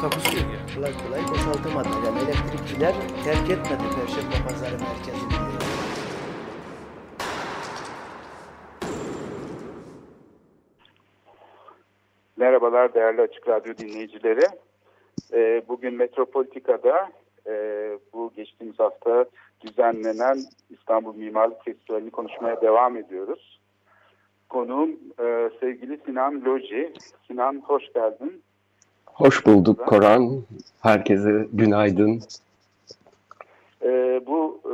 Takusuyor ya. kolay kolay boşaltamadı. Yani elektrikçiler terk etmedi Perşembe Pazarı merkezini. Merhabalar değerli Açık Radyo dinleyicileri. Ee, bugün Metropolitika'da e, bu geçtiğimiz hafta düzenlenen İstanbul Mimarlık Festivali'ni konuşmaya devam ediyoruz. Konuğum e, sevgili Sinan Loji. Sinan hoş geldin. Hoş bulduk Koran. Herkese günaydın. Ee, bu e,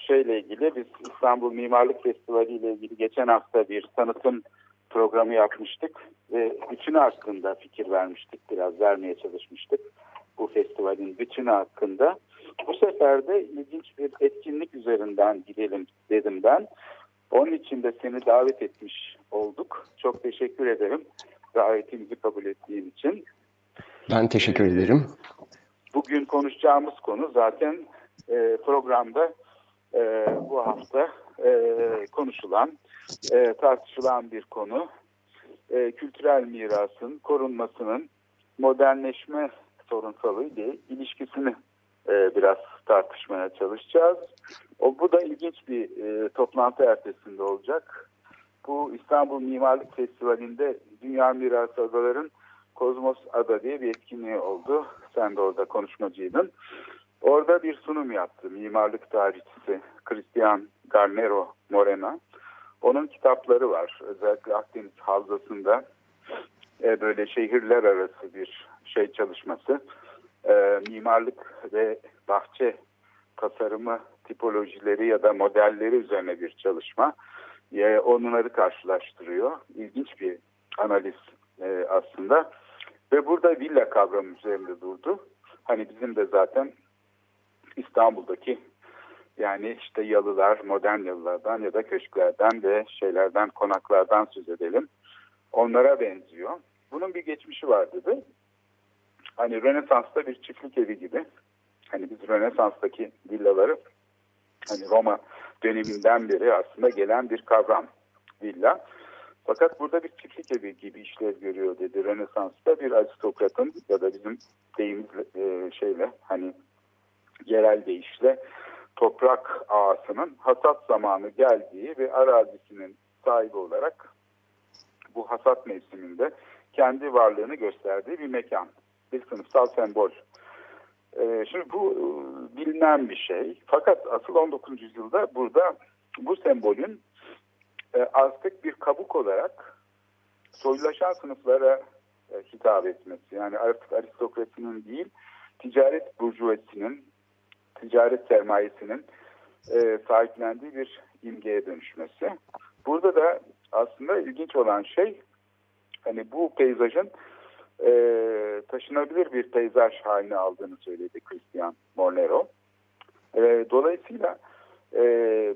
şeyle ilgili biz İstanbul Mimarlık Festivali ile ilgili geçen hafta bir tanıtım programı yapmıştık ve bütünü hakkında fikir vermiştik biraz vermeye çalışmıştık bu festivalin bütünü hakkında. Bu sefer de ilginç bir etkinlik üzerinden gidelim dedim ben. Onun için de seni davet etmiş olduk. Çok teşekkür ederim davetimizi kabul ettiğin için. Ben teşekkür ederim. Bugün konuşacağımız konu zaten e, programda e, bu hafta e, konuşulan, e, tartışılan bir konu. E, kültürel mirasın korunmasının modernleşme sorunsalı ile ilişkisini e, biraz tartışmaya çalışacağız. O bu da ilginç bir e, toplantı ertesinde olacak. Bu İstanbul Mimarlık Festivali'nde Dünya Mirası Adaların Kozmos Ada diye bir etkinliği oldu. Sen de orada konuşmacıydın. Orada bir sunum yaptı mimarlık tarihçisi Christian Garnero Morena. Onun kitapları var. Özellikle Akdeniz Havzası'nda e, böyle şehirler arası bir şey çalışması. E, mimarlık ve bahçe tasarımı tipolojileri ya da modelleri üzerine bir çalışma. E, onları karşılaştırıyor. İlginç bir analiz e, aslında. Ve burada villa kavramı üzerinde durdu. Hani bizim de zaten İstanbul'daki yani işte yalılar, modern yalılardan ya da köşklerden ve şeylerden, konaklardan söz edelim. Onlara benziyor. Bunun bir geçmişi var dedi. Hani Rönesans'ta bir çiftlik evi gibi. Hani biz Rönesans'taki villaları hani Roma döneminden beri aslında gelen bir kavram villa. Fakat burada bir çiftlik evi gibi işlev görüyor dedi. Rönesans'ta bir aristokratın ya da bizim deyimizle e, şeyle hani yerel deyişle toprak ağasının hasat zamanı geldiği ve arazisinin sahibi olarak bu hasat mevsiminde kendi varlığını gösterdiği bir mekan. Bir sınıfsal sembol. Ee, şimdi bu e, bilinen bir şey. Fakat asıl 19. yüzyılda burada bu sembolün e, artık bir kabuk olarak soylulaşan sınıflara e, hitap etmesi. Yani artık aristokrasinin değil, ticaret burjuvasinin, ticaret sermayesinin e, sahiplendiği bir imgeye dönüşmesi. Burada da aslında ilginç olan şey hani bu peyzajın e, taşınabilir bir peyzaj haline aldığını söyledi Christian Mornero. E, dolayısıyla e,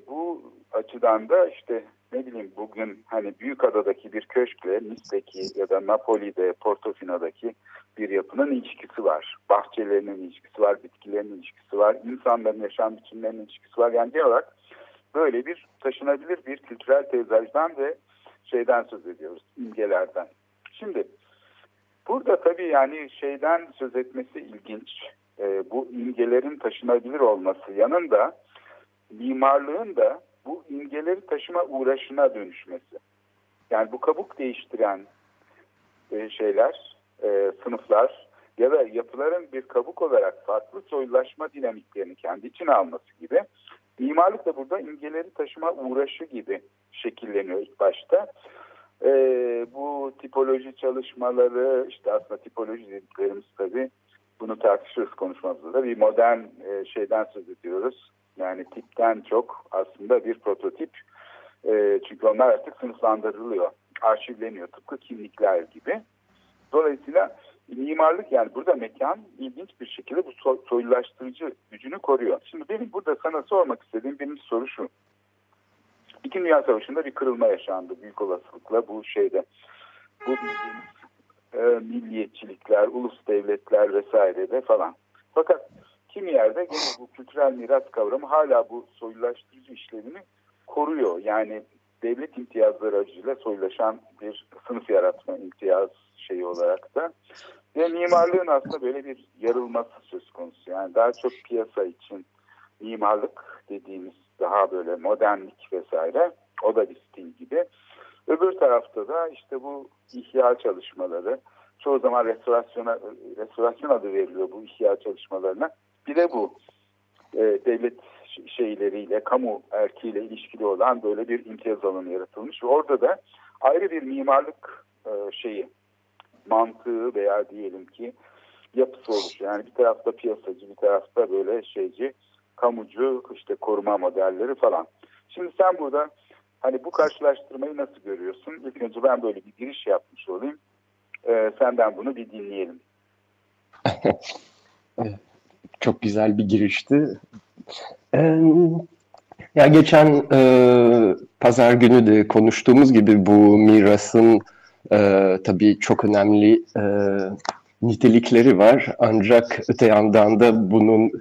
bu açıdan da işte ne bileyim bugün hani Büyükada'daki bir köşkle Nice'deki ya da Napoli'de Portofino'daki bir yapının ilişkisi var. Bahçelerinin ilişkisi var, bitkilerin ilişkisi var, insanların yaşam biçimlerinin ilişkisi var. Yani genel olarak böyle bir taşınabilir bir kültürel peyzajdan ve şeyden söz ediyoruz, imgelerden. Şimdi burada tabii yani şeyden söz etmesi ilginç. E, bu imgelerin taşınabilir olması yanında mimarlığın da bu imgeleri taşıma uğraşına dönüşmesi. Yani bu kabuk değiştiren e, şeyler, e, sınıflar ya da yapıların bir kabuk olarak farklı soyulaşma dinamiklerini kendi içine alması gibi mimarlık da burada imgeleri taşıma uğraşı gibi şekilleniyor ilk başta. E, bu tipoloji çalışmaları işte aslında tipoloji dediklerimiz tabii bunu tartışırız konuşmamızda da bir modern e, şeyden söz ediyoruz. Yani tipten çok aslında bir prototip. E, çünkü onlar artık sınıflandırılıyor, arşivleniyor tıpkı kimlikler gibi. Dolayısıyla mimarlık yani burada mekan ilginç bir şekilde bu so soylulaştırıcı gücünü koruyor. Şimdi benim burada sana sormak istediğim birinci soru şu. İkinci Dünya Savaşı'nda bir kırılma yaşandı büyük olasılıkla bu şeyde. Bu e, milliyetçilikler, ulus devletler vesairede falan. Fakat kimi yerde gene bu kültürel miras kavramı hala bu soylulaştırıcı işlevini koruyor. Yani devlet imtiyazları aracıyla soylaşan bir sınıf yaratma imtiyaz şeyi olarak da. Ve mimarlığın aslında böyle bir yarılması söz konusu. Yani daha çok piyasa için mimarlık dediğimiz daha böyle modernlik vesaire o da bir stil gibi. Öbür tarafta da işte bu ihya çalışmaları, çoğu zaman restorasyona, restorasyon adı veriliyor bu ihya çalışmalarına. Bir de bu e, devlet şeyleriyle, kamu erkiyle ilişkili olan böyle bir imtiyaz alanı yaratılmış. Ve orada da ayrı bir mimarlık e, şeyi, mantığı veya diyelim ki yapısı oluşuyor. Yani bir tarafta piyasacı, bir tarafta böyle şeyci, kamucu, işte koruma modelleri falan. Şimdi sen burada hani bu karşılaştırmayı nasıl görüyorsun? İlk önce ben böyle bir giriş yapmış olayım. Ee, senden bunu bir dinleyelim. Çok güzel bir girişti. Ee, ya geçen e, pazar günü de konuştuğumuz gibi bu mirasın e, tabii çok önemli e, nitelikleri var. Ancak öte yandan da bunun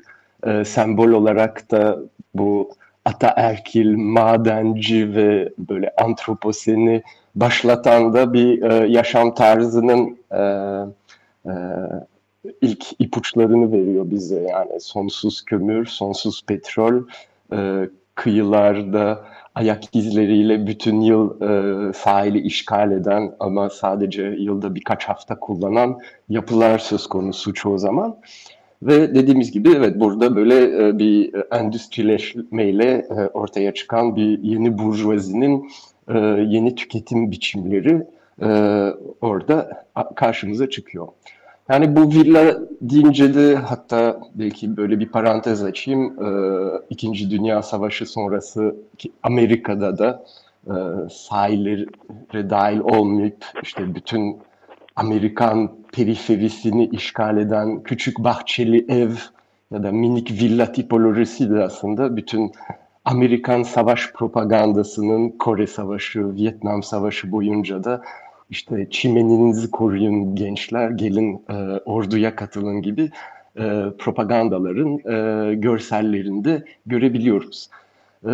e, sembol olarak da bu ataerkil, madenci ve böyle antroposeni başlatan da bir e, yaşam tarzının e, e, ilk ipuçlarını veriyor bize. Yani sonsuz kömür, sonsuz petrol, e, kıyılarda ayak izleriyle bütün yıl e, sahili işgal eden ama sadece yılda birkaç hafta kullanan yapılar söz konusu çoğu zaman. Ve dediğimiz gibi evet burada böyle e, bir endüstrileşmeyle e, ortaya çıkan bir yeni burjuvazinin e, yeni tüketim biçimleri e, orada karşımıza çıkıyor. Yani bu villa deyince de hatta belki böyle bir parantez açayım. E, İkinci Dünya Savaşı sonrası Amerika'da da e, sahillere dahil olmayıp işte bütün Amerikan periferisini işgal eden küçük bahçeli ev ya da minik villa tipolojisi de aslında bütün Amerikan savaş propagandasının Kore Savaşı, Vietnam Savaşı boyunca da işte çimeninizi koruyun gençler, gelin e, orduya katılın gibi e, propagandaların e, görsellerinde görebiliyoruz. E,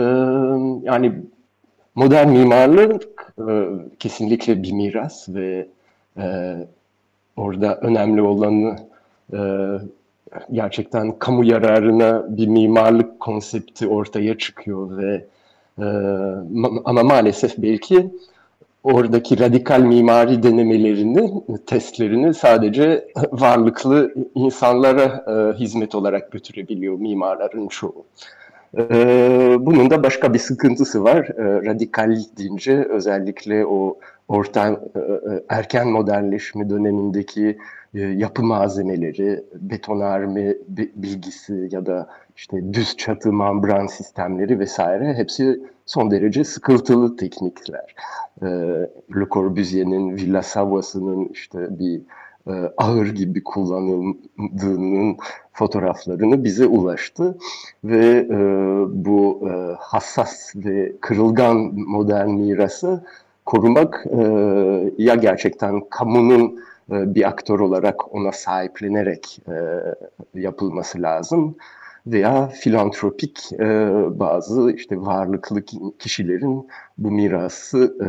yani modern mimarlık e, kesinlikle bir miras ve e, orada önemli olanı e, gerçekten kamu yararına bir mimarlık konsepti ortaya çıkıyor ve e, ama maalesef belki oradaki radikal mimari denemelerini, testlerini sadece varlıklı insanlara e, hizmet olarak götürebiliyor mimarların çoğu. E, bunun da başka bir sıkıntısı var. E, radikal deyince özellikle o orta e, e, erken modernleşme dönemindeki e, yapı malzemeleri, betonarme bilgisi ya da işte düz çatı membran sistemleri vesaire hepsi son derece sıkıntılı teknikler. Le Corbusier'in Villa Savoya'sının işte bir ahır gibi kullanıldığının fotoğraflarını bize ulaştı ve bu hassas ve kırılgan modern mirası korumak e, ya gerçekten kamunun e, bir aktör olarak ona sahiplenerek e, yapılması lazım veya filantropik e, bazı işte varlıklı kişilerin bu mirası e,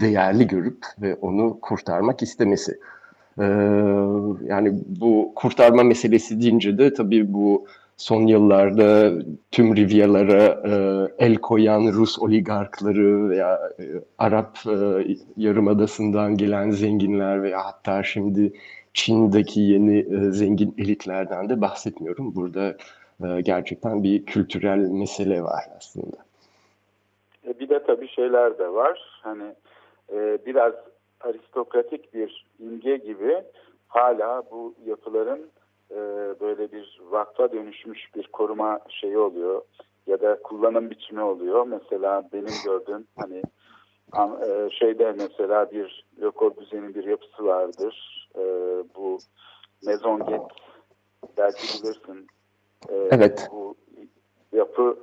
değerli görüp ve onu kurtarmak istemesi. E, yani bu kurtarma meselesi deyince de tabii bu son yıllarda tüm Rivyalara e, el koyan Rus oligarkları veya e, Arap e, Yarımadası'ndan gelen zenginler veya hatta şimdi Çin'deki yeni e, zengin elitlerden de bahsetmiyorum. Burada gerçekten bir kültürel mesele var aslında. E, bir de tabii şeyler de var. Hani e, biraz aristokratik bir imge gibi hala bu yapıların e, böyle bir vakfa dönüşmüş bir koruma şeyi oluyor ya da kullanım biçimi oluyor. Mesela benim gördüğüm hani şeyde mesela bir Lökor düzenin bir yapısı vardır. Bu Mezonget belki bilirsin. E, Evet. Bu yapı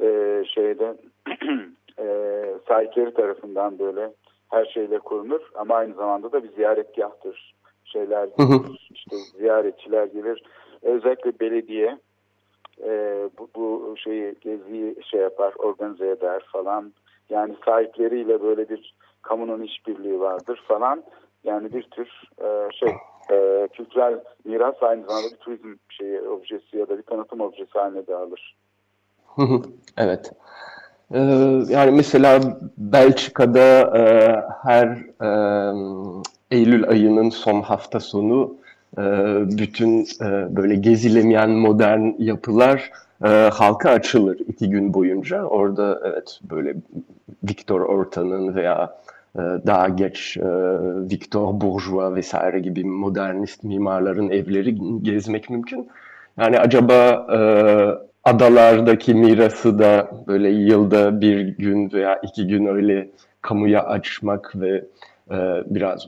e, şeyde e, sahipleri tarafından böyle her şeyle korunur ama aynı zamanda da bir ziyaretgahtır. Şeyler gelir, işte ziyaretçiler gelir. Özellikle belediye e, bu, bu şeyi geziyi şey yapar, organize eder falan. Yani sahipleriyle böyle bir kamunun işbirliği vardır falan. Yani bir tür e, şey e, kültürel miras aynı zamanda bir turizm şeyi objesi ya da bir tanıtım objesi haline de alır. Evet. Ee, yani mesela Belçika'da e, her e, Eylül ayının son hafta sonu e, bütün e, böyle gezilemeyen modern yapılar e, halka açılır iki gün boyunca. Orada evet böyle Victor Orta'nın veya daha geç e, Victor Bourgeois vesaire gibi modernist mimarların evleri gezmek mümkün. Yani acaba e, adalardaki mirası da böyle yılda bir gün veya iki gün öyle kamuya açmak ve e, biraz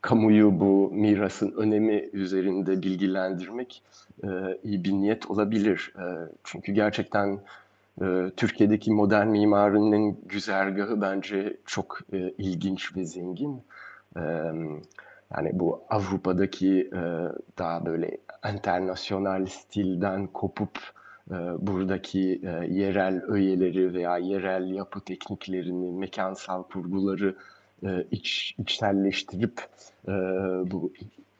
kamuyu bu mirasın önemi üzerinde bilgilendirmek iyi bir niyet olabilir. Çünkü gerçekten e, Türkiye'deki modern mimarinin güzergahı bence çok e, ilginç ve zengin. E, yani bu Avrupa'daki e, daha böyle internasyonel stilden kopup e, buradaki yerel öğeleri veya yerel yapı tekniklerini, mekansal kurguları iç, içselleştirip bu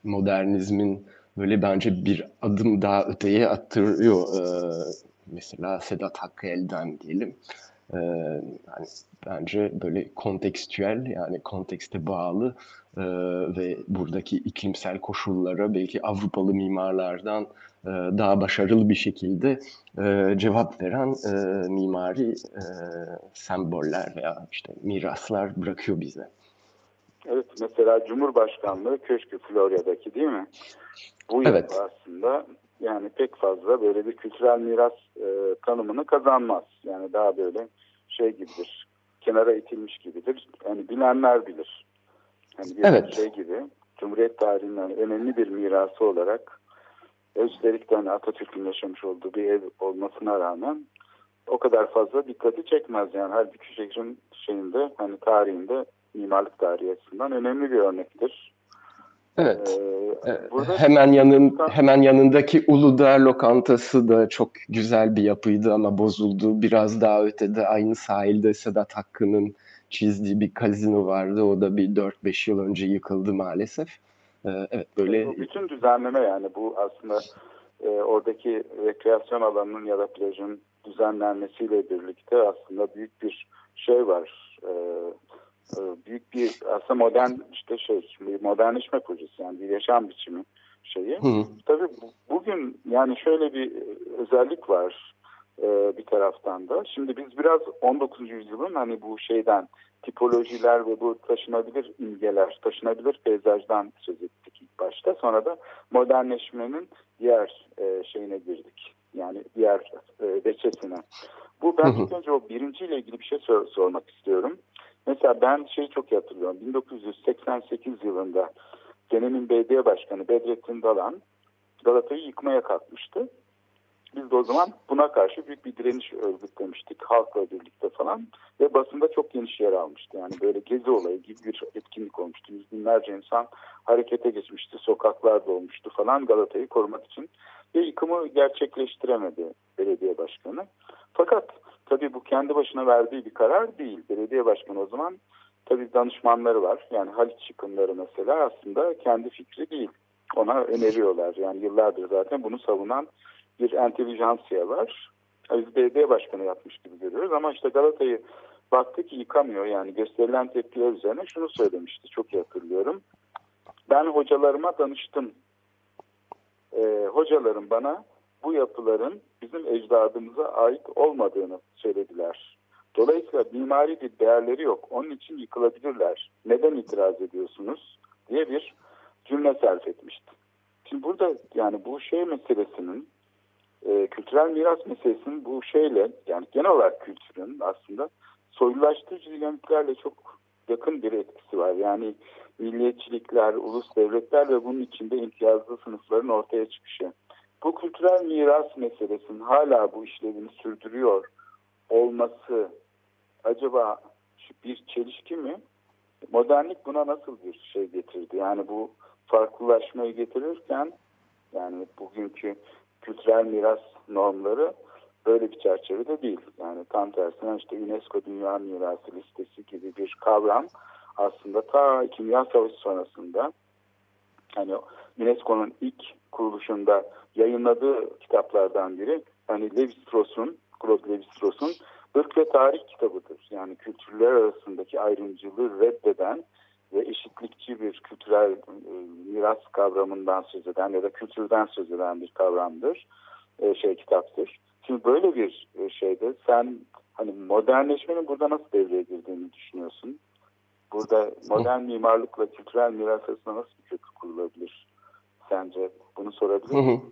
modernizmin böyle bence bir adım daha öteye attırıyor. Mesela Sedat Hakkı Elden diyelim. E, yani bence böyle kontekstüel yani kontekste bağlı e, ve buradaki iklimsel koşullara belki Avrupalı mimarlardan e, daha başarılı bir şekilde e, cevap veren e, mimari e, semboller veya işte miraslar bırakıyor bize. Evet mesela Cumhurbaşkanlığı Köşkü Florya'daki değil mi? Bu Evet. aslında yani pek fazla böyle bir kültürel miras e, tanımını kazanmaz. Yani daha böyle şey gibidir. Kenara itilmiş gibidir. Yani bilenler bilir. Yani bir Evet. şey gibi. Cumhuriyet tarihinin hani önemli bir mirası olarak üstelik de hani Atatürk'ün yaşamış olduğu bir ev olmasına rağmen o kadar fazla dikkati çekmez yani. Halbuki şehrin şeyinde hani tarihinde mimarlık tarihi açısından önemli bir örnektir. Evet. Ee, Ee, burada Hemen yanın hemen yanındaki Uludağ lokantası da çok güzel bir yapıydı ama bozuldu. Biraz daha ötede aynı sahilde Sedat Hakkı'nın çizdiği bir kazino vardı. O da bir 4-5 yıl önce yıkıldı maalesef. Ee, Evet böyle bu bütün düzenleme yani bu aslında e, oradaki rekreasyon alanının ya da plajın düzenlenmesiyle birlikte aslında büyük bir şey var. E, büyük bir aslında modern işte şey modernleşme projesi yani bir yaşam biçimi şeyi. Hı. Tabii bu- bugün yani şöyle bir e, özellik var e, bir taraftan da. Şimdi biz biraz 19. yüzyılın hani bu şeyden tipolojiler ve bu taşınabilir imgeler, taşınabilir peyzajdan söz ettik ilk başta. Sonra da modernleşmenin diğer e, şeyine girdik. Yani diğer e, veçesine. Bu ben ilk önce o birinciyle ilgili bir şey sor- sormak istiyorum. Mesela ben şeyi çok iyi hatırlıyorum. 1988 yılında dönemin belediye başkanı Bedrettin Dalan Galata'yı yıkmaya kalkmıştı. Biz de o zaman buna karşı büyük bir direniş örgütlemiştik halkla birlikte falan ve basında çok geniş yer almıştı. Yani böyle gezi olayı gibi bir etkinlik olmuştu. Yüz binlerce insan harekete geçmişti, sokaklarda olmuştu falan Galata'yı korumak için ve yıkımı gerçekleştiremedi belediye başkanı. Fakat tabii bu kendi başına verdiği bir karar değil. Belediye başkanı o zaman tabii danışmanları var. Yani Haliç yıkımları mesela aslında kendi fikri değil. Ona öneriyorlar. Yani yıllardır zaten bunu savunan bir entelijansiya var. Biz belediye başkanı yapmış gibi görüyoruz ama işte Galata'yı baktı ki yıkamıyor. Yani gösterilen tepkiler üzerine şunu söylemişti. Çok iyi hatırlıyorum. Ben hocalarıma danıştım. Ee, hocalarım bana bu yapıların bizim ecdadımıza ait olmadığını söylediler. Dolayısıyla mimari bir değerleri yok. Onun için yıkılabilirler. Neden itiraz ediyorsunuz? diye bir cümle sarf etmişti. Şimdi burada yani bu şey meselesinin e, kültürel miras meselesinin bu şeyle yani genel olarak kültürün aslında soylulaştırıcı dinamiklerle çok yakın bir etkisi var. Yani milliyetçilikler, ulus devletler ve bunun içinde imtiyazlı sınıfların ortaya çıkışı. Bu kültürel miras meselesinin hala bu işlevini sürdürüyor olması acaba bir çelişki mi? Modernlik buna nasıl bir şey getirdi? Yani bu farklılaşmayı getirirken yani bugünkü kültürel miras normları böyle bir çerçevede değil. Yani tam tersine işte UNESCO Dünya Mirası listesi gibi bir kavram aslında ta Kimya Savaşı sonrasında hani UNESCO'nun ilk kuruluşunda yayınladığı kitaplardan biri hani Levi Strauss'un Claude Levi Strauss'un Irk ve Tarih kitabıdır. Yani kültürler arasındaki ayrımcılığı reddeden ve eşitlikçi bir kültürel e, miras kavramından söz eden ya da kültürden söz eden bir kavramdır. E, şey kitaptır. Şimdi böyle bir e, şeyde sen hani modernleşmenin burada nasıl devreye girdiğini düşünüyorsun? Burada modern mimarlıkla kültürel miras arasında nasıl bir köprü kurulabilir sence? Bunu sorabilir miyim?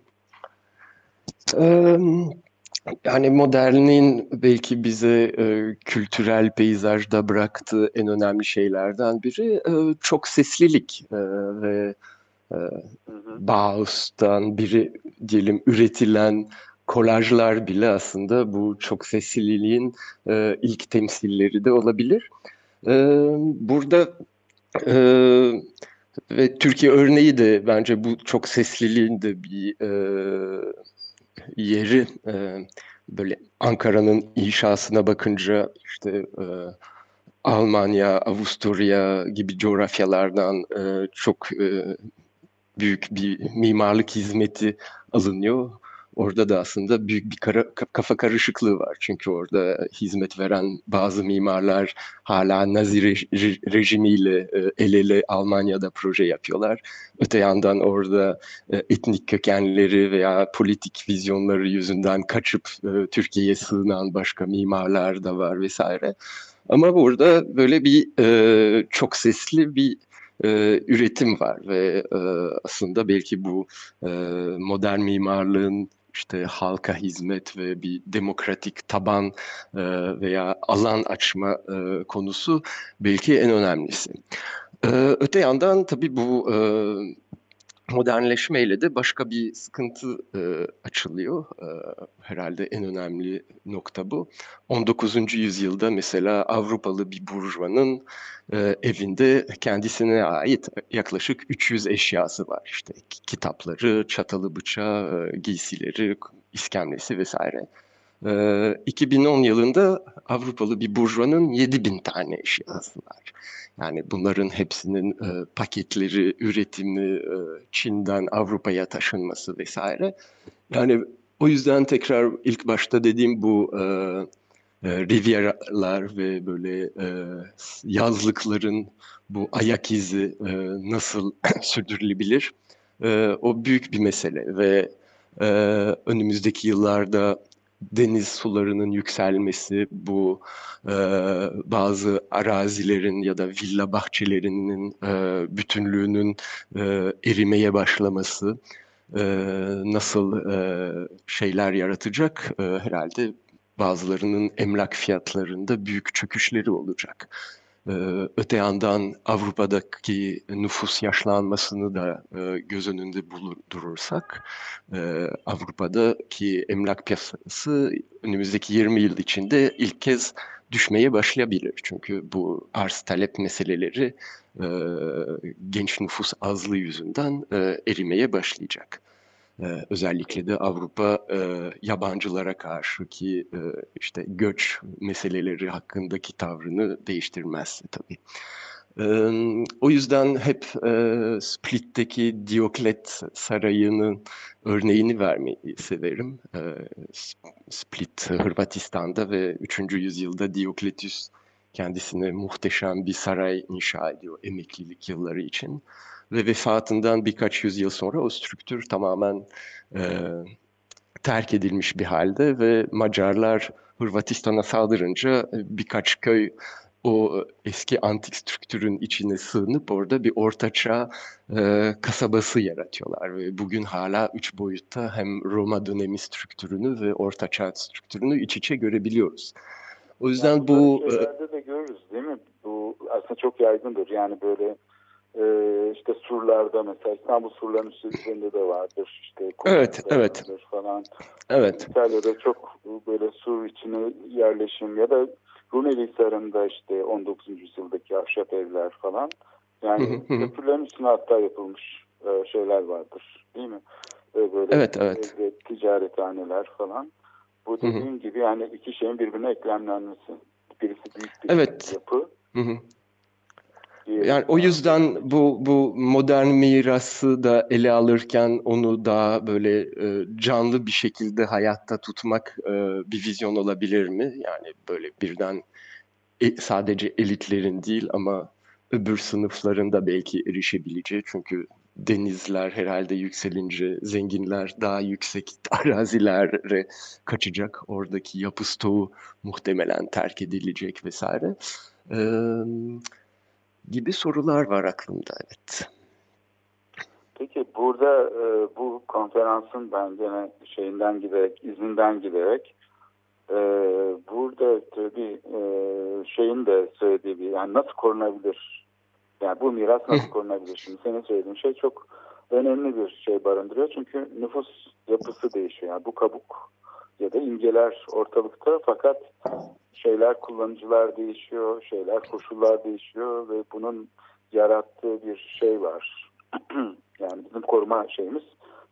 Yani modernin belki bize e, kültürel peyzajda bıraktığı en önemli şeylerden biri e, çok seslilik e, ve e, Bauhaus'tan biri diyelim üretilen kolajlar bile aslında bu çok sesliliğin e, ilk temsilleri de olabilir. E, burada e, ve Türkiye örneği de bence bu çok sesliliğin de bir e, yeri e, böyle Ankara'nın inşasına bakınca işte e, Almanya, Avusturya gibi coğrafyalardan e, çok e, büyük bir mimarlık hizmeti alınıyor. Orada da aslında büyük bir kara, kafa karışıklığı var. Çünkü orada hizmet veren bazı mimarlar hala Nazi rej- rejimiyle e, el ele Almanya'da proje yapıyorlar. Öte yandan orada e, etnik kökenleri veya politik vizyonları yüzünden kaçıp e, Türkiye'ye sığınan başka mimarlar da var vesaire. Ama burada böyle bir çok sesli bir üretim var ve aslında belki bu modern mimarlığın işte halka hizmet ve bir demokratik taban e, veya alan açma e, konusu belki en önemlisi. E, öte yandan tabii bu e, modernleşmeyle de başka bir sıkıntı e, açılıyor. E, herhalde en önemli nokta bu. 19. yüzyılda mesela Avrupalı bir burjuvanın e, evinde kendisine ait yaklaşık 300 eşyası var. İşte kitapları, çatalı bıçağı, e, giysileri, iskemlesi vesaire. E, 2010 yılında Avrupalı bir burjuvanın 7000 tane eşyası var. Yani bunların hepsinin e, paketleri, üretimi, e, Çin'den Avrupa'ya taşınması vesaire. Yani o yüzden tekrar ilk başta dediğim bu e, e, Riviera'lar ve böyle e, yazlıkların bu ayak izi e, nasıl sürdürülebilir? E, o büyük bir mesele ve e, önümüzdeki yıllarda deniz sularının yükselmesi, bu e, bazı arazilerin ya da villa bahçelerinin e, bütünlüğünün e, erimeye başlaması e, nasıl e, şeyler yaratacak e, herhalde bazılarının emlak fiyatlarında büyük çöküşleri olacak. Ee, öte yandan Avrupa'daki nüfus yaşlanmasını da e, göz önünde bulundurursak e, Avrupa'daki emlak piyasası önümüzdeki 20 yıl içinde ilk kez düşmeye başlayabilir. Çünkü bu arz talep meseleleri e, genç nüfus azlığı yüzünden erimeye başlayacak. Ee, özellikle de Avrupa e, yabancılara karşı ki e, işte göç meseleleri hakkındaki tavrını değiştirmez tabii. E, o yüzden hep e, Split'teki Dioklet Sarayı'nın örneğini vermeyi severim. E, Split Hırvatistan'da ve 3. yüzyılda Diokletus kendisine muhteşem bir saray inşa ediyor emeklilik yılları için ve vefatından birkaç yüzyıl sonra o strüktür tamamen e, terk edilmiş bir halde ve Macarlar Hırvatistan'a saldırınca e, birkaç köy o eski antik strüktürün içine sığınıp orada bir ortaçağ e, kasabası yaratıyorlar ve bugün hala üç boyutta hem Roma dönemi strüktürünü ve ortaçağ strüktürünü iç içe görebiliyoruz. O yüzden yani bu şeylerde de görürüz değil mi? Bu aslında çok yaygındır. Yani böyle e, işte surlarda mesela İstanbul surlarının üzerinde de vardır. İşte Evet, evet. Falan. Evet. İtalya'da çok böyle sur içine yerleşim ya da Rumeli Hisarı'nda işte 19. yüzyıldaki ahşap evler falan. Yani Hı hı hı. köprülerin üstüne hatta yapılmış e, şeyler vardır değil mi? E, Böyle Evet, evet. evde ticarethaneler falan. Bu hı. dediğim gibi yani iki şeyin birbirine eklemlenmesi. Birisi büyük bir Evet. yapı. Hı hı. Yani o yüzden bu bu modern mirası da ele alırken onu daha böyle e, canlı bir şekilde hayatta tutmak e, bir vizyon olabilir mi? Yani böyle birden e- sadece elitlerin değil ama öbür sınıfların da belki erişebileceği çünkü denizler herhalde yükselince zenginler daha yüksek arazilere kaçacak. Oradaki yapı stoğu muhtemelen terk edilecek vesaire. Eee gibi sorular var aklımda evet. Peki burada e, bu konferansın ben gene şeyinden giderek, izinden giderek e, burada tabii e, şeyin de söylediği bir yani nasıl korunabilir? Yani bu miras nasıl korunabilir? Şimdi senin söylediğin şey çok önemli bir şey barındırıyor. Çünkü nüfus yapısı değişiyor. Yani bu kabuk ya da imgeler ortalıkta fakat şeyler kullanıcılar değişiyor, şeyler koşullar değişiyor ve bunun yarattığı bir şey var. yani bizim koruma şeyimiz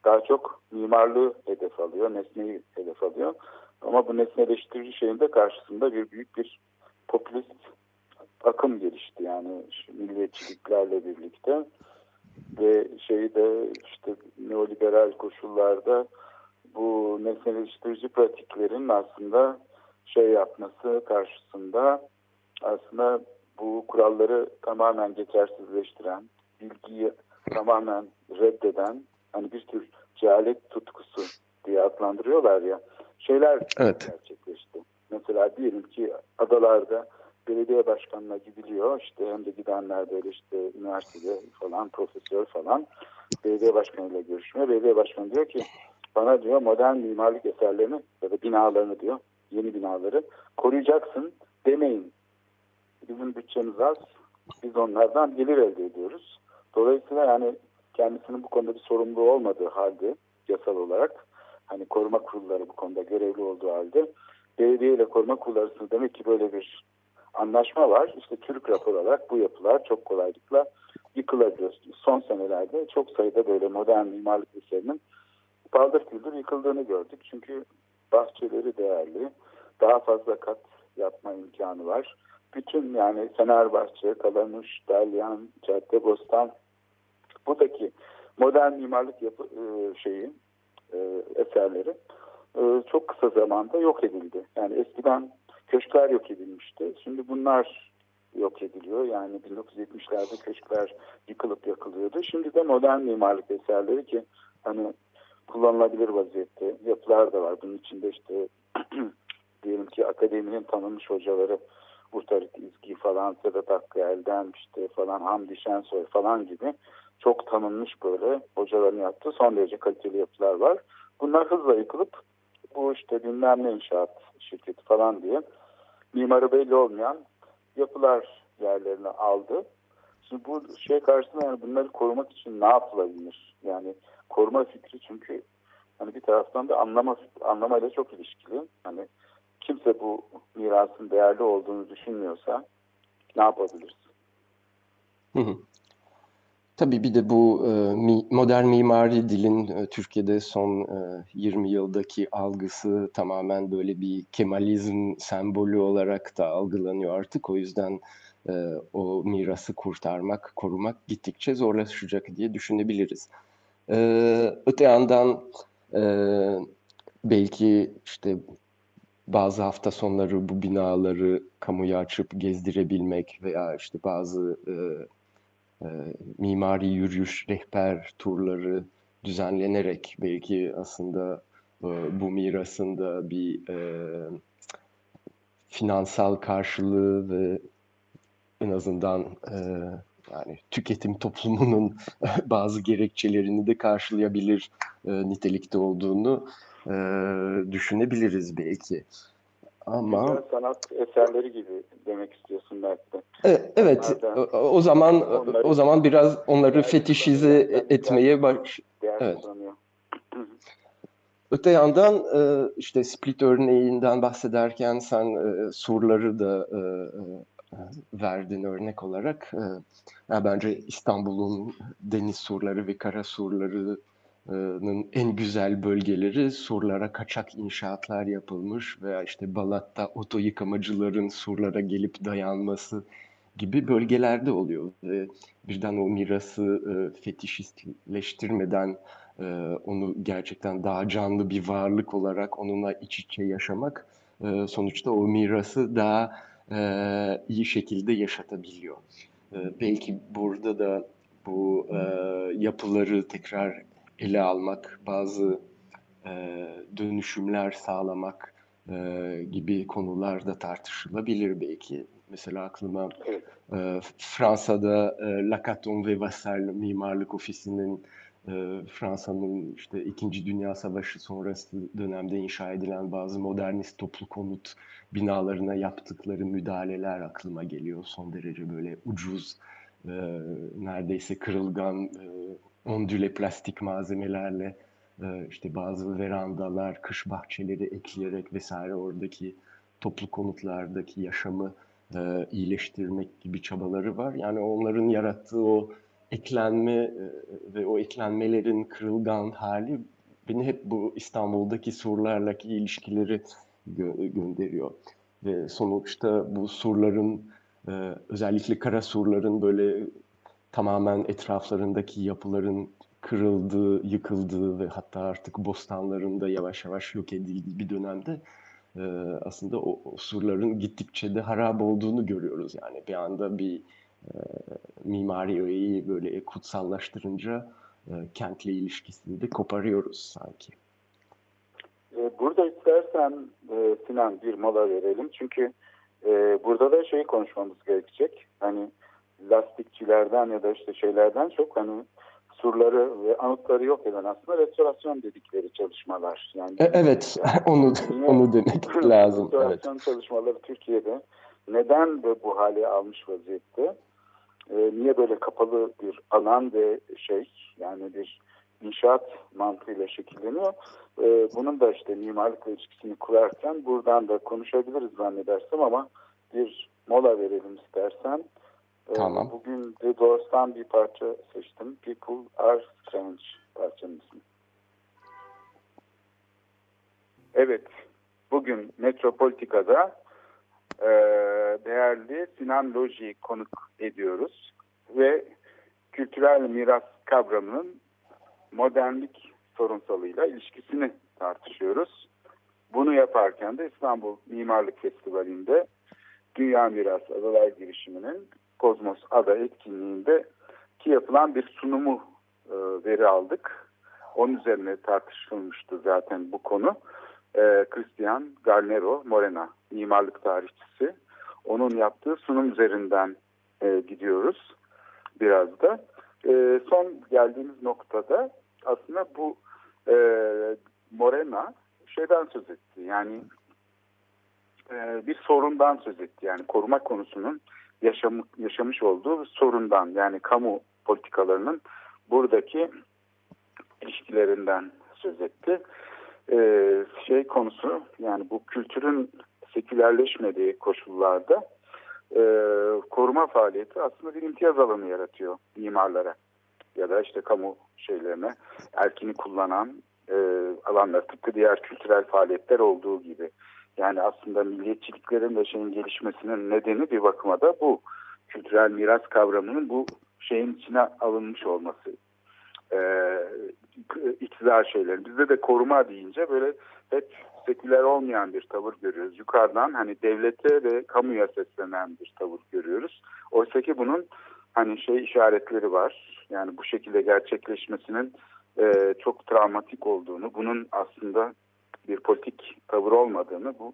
daha çok mimarlığı hedef alıyor, nesneyi hedef alıyor. Ama bu nesneleştirici şeyin de karşısında bir büyük bir popülist akım gelişti yani milliyetçiliklerle birlikte ve şeyi de işte neoliberal koşullarda bu nesneleştirici pratiklerin aslında şey yapması karşısında aslında bu kuralları tamamen geçersizleştiren, bilgiyi tamamen reddeden hani bir tür cehalet tutkusu diye adlandırıyorlar ya şeyler Evet. gerçekleşti. Mesela diyelim ki adalarda belediye başkanına gidiliyor işte hem de gidenler böyle işte üniversitede falan profesör falan belediye başkanıyla görüşmüyor. Belediye başkanı diyor ki bana diyor modern mimarlık eserlerini ya da binalarını diyor yeni binaları koruyacaksın demeyin. Bizim bütçemiz az. Biz onlardan gelir elde ediyoruz. Dolayısıyla yani kendisinin bu konuda bir sorumluluğu olmadığı halde yasal olarak hani koruma kurulları bu konuda görevli olduğu halde belediye ile koruma kurulları demek ki böyle bir anlaşma var. İşte Türk rapor olarak bu yapılar çok kolaylıkla yıkılabiliyor. Son senelerde çok sayıda böyle modern mimarlık eserinin paldır küldür yıkıldığını gördük. Çünkü bahçeleri değerli. Daha fazla kat yapma imkanı var. Bütün yani Fenerbahçe, Kalamış, Dalyan, Caddebostan buradaki modern mimarlık yapı, e, şeyi e, eserleri e, çok kısa zamanda yok edildi. Yani eskiden köşkler yok edilmişti. Şimdi bunlar yok ediliyor. Yani 1970'lerde köşkler yıkılıp yakılıyordu. Şimdi de modern mimarlık eserleri ki hani kullanılabilir vaziyette yapılar da var. Bunun içinde işte diyelim ki akademinin tanınmış hocaları Urtarit İzgi falan, Sedat Hakkı Elden işte falan Hamdi Şensoy falan gibi çok tanınmış böyle hocaların yaptığı son derece kaliteli yapılar var. Bunlar hızla yıkılıp bu işte bilmem ne inşaat şirketi falan diye mimarı belli olmayan yapılar yerlerini aldı. Şimdi bu şey karşısında yani bunları korumak için ne yapılabilir? Yani koruma fikri çünkü hani bir taraftan da anlama anlamayla çok ilişkili. Hani kimse bu mirasın değerli olduğunu düşünmüyorsa ne yapabiliriz? Hı hı. Tabii bir de bu e, modern mimari dilin e, Türkiye'de son e, 20 yıldaki algısı tamamen böyle bir Kemalizm sembolü olarak da algılanıyor artık. O yüzden e, o mirası kurtarmak, korumak gittikçe zorlaşacak diye düşünebiliriz. E, öte yandan e, belki işte bazı hafta sonları bu binaları kamuya açıp gezdirebilmek veya işte bazı e, e, mimari yürüyüş rehber turları düzenlenerek belki aslında e, bu mirasında bir e, finansal karşılığı ve en azından e, yani tüketim toplumunun bazı gerekçelerini de karşılayabilir e, nitelikte olduğunu e, düşünebiliriz belki. Ama Güzel sanat eserleri gibi demek istiyorsun belki de. E, Evet, Nereden? o o zaman Onları- o zaman biraz onları fetişize etmeye baş. Evet. Öte yandan e, işte split örneğinden bahsederken sen e, surları da verdin örnek olarak. E, ya bence İstanbul'un deniz surları ve kara surlarının en güzel bölgeleri surlara kaçak inşaatlar yapılmış veya işte Balat'ta oto yıkamacıların surlara gelip dayanması gibi bölgelerde oluyor. Ve birden o mirası e, fetişistleştirmeden e, onu gerçekten daha canlı bir varlık olarak onunla iç içe yaşamak e, sonuçta o mirası daha e, iyi şekilde yaşatabiliyor. E, belki burada da bu e, yapıları tekrar ele almak, bazı e, dönüşümler sağlamak e, gibi konular da tartışılabilir belki. Mesela aklıma e, Fransa'da e, Lacaton ve Vassal Mimarlık Ofisi'nin Fransa'nın işte İkinci Dünya Savaşı sonrası dönemde inşa edilen bazı modernist toplu konut binalarına yaptıkları müdahaleler aklıma geliyor. Son derece böyle ucuz, e, neredeyse kırılgan, e, ondüle plastik malzemelerle e, işte bazı verandalar, kış bahçeleri ekleyerek vesaire oradaki toplu konutlardaki yaşamı iyileştirmek gibi çabaları var. Yani onların yarattığı o eklenme e, ve o eklenmelerin kırılgan hali beni hep bu İstanbul'daki surlarlaki ilişkileri gö- gönderiyor. Ve sonuçta bu surların e, özellikle kara surların böyle tamamen etraflarındaki yapıların kırıldığı, yıkıldığı ve hatta artık bostanlarında yavaş yavaş yok edildiği bir dönemde e, aslında o, o surların gittikçe de harap olduğunu görüyoruz. Yani bir anda bir e, mimari öğeyi böyle kutsallaştırınca e, kentle ilişkisini de koparıyoruz sanki. E, Burada istersen e, Sinan bir mola verelim. Çünkü e, burada da şeyi konuşmamız gerekecek. Hani lastikçilerden ya da işte şeylerden çok hani surları ve anıtları yok eden aslında restorasyon dedikleri çalışmalar. Yani E, evet, onu Niye? onu demek lazım. Evet. restorasyon çalışmaları Türkiye'de neden de bu hale almış vaziyette? E, niye böyle kapalı bir alan ve şey yani bir inşaat mantığıyla şekilleniyor? E, bunun da işte mimarlıkla ilişkisini kurarken buradan da konuşabiliriz zannedersem ama bir mola verelim istersen. E, Tamam. Bugün The Doors'tan bir parça seçtim. People Are Strange parçanın ismi. Evet, bugün Metropolitika'da e, değerli Sinan Loji'yi konuk ediyoruz ve kültürel miras kavramının modernlik sorunsalıyla ilişkisini tartışıyoruz. Bunu yaparken de İstanbul Mimarlık Festivali'nde Dünya Mirası Adalar girişiminin Kozmos Ada etkinliğinde ki yapılan bir sunumu e, veri aldık. Onun üzerine tartışılmıştı zaten bu konu. E, Christian Garnero Morena, mimarlık tarihçisi. Onun yaptığı sunum üzerinden e, gidiyoruz biraz da. E, son geldiğimiz noktada aslında bu e, Morena şeyden söz etti. Yani e, bir sorundan söz etti. Yani koruma konusunun yaşam, yaşamış olduğu sorundan yani kamu politikalarının buradaki ilişkilerinden söz etti. Ee, şey konusu yani bu kültürün sekülerleşmediği koşullarda e, koruma faaliyeti aslında bir imtiyaz alanı yaratıyor mimarlara ya da işte kamu şeylerine erkini kullanan e, alanlar tıpkı diğer kültürel faaliyetler olduğu gibi. Yani aslında milliyetçiliklerin ve şeyin gelişmesinin nedeni bir bakıma da bu. Kültürel miras kavramının bu şeyin içine alınmış olması. İktidar şeyleri. Bizde de koruma deyince böyle hep seküler olmayan bir tavır görüyoruz. Yukarıdan hani devlete ve kamuya seslenen bir tavır görüyoruz. Oysa ki bunun hani şey işaretleri var. Yani bu şekilde gerçekleşmesinin e, çok travmatik olduğunu, bunun aslında bir politik tavır olmadığını, bu